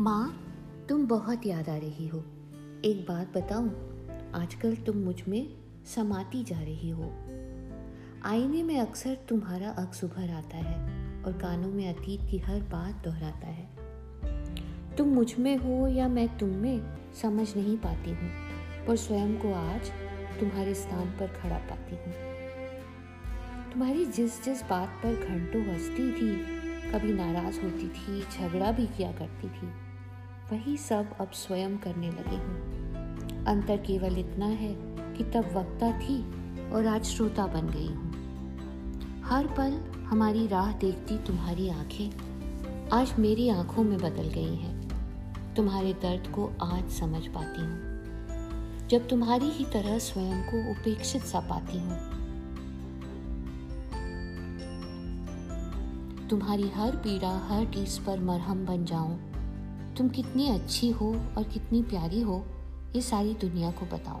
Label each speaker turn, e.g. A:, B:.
A: माँ, तुम बहुत याद आ रही हो। एक बात बताऊँ, आजकल तुम मुझमें समाती जा रही हो। आईने में अक्सर तुम्हारा अक्स उभर आता है और कानों में अतीत की हर बात दोहराता है। तुम मुझमें हो या मैं तुम में, समझ नहीं पाती हूँ पर स्वयं को आज तुम्हारे स्थान पर खड़ा पाती हूँ। तुम्हारी जिस जिस बात पर घंटों हंसती थी कभी नाराज़ होती थी, झगड़ा भी किया करती थी। वही सब अब स्वयं करने लगे हूँ। अंतर केवल इतना है कि तब वक्ता थी और आज श्रोता बन गई हूँ। हर पल हमारी राह देखती तुम्हारी आँखें आज मेरी आँखों में बदल गई हैं। तुम्हारे दर्द को आज समझ पाती हूँ। जब तुम्हारी ही तरह स्वयं को उपेक्षित सा पाती हूँ तुम्हारी हर पीड़ा, हर टीस पर मरहम बन जाऊँ। तुम कितनी अच्छी हो और कितनी प्यारी हो, ये सारी दुनिया को बताओ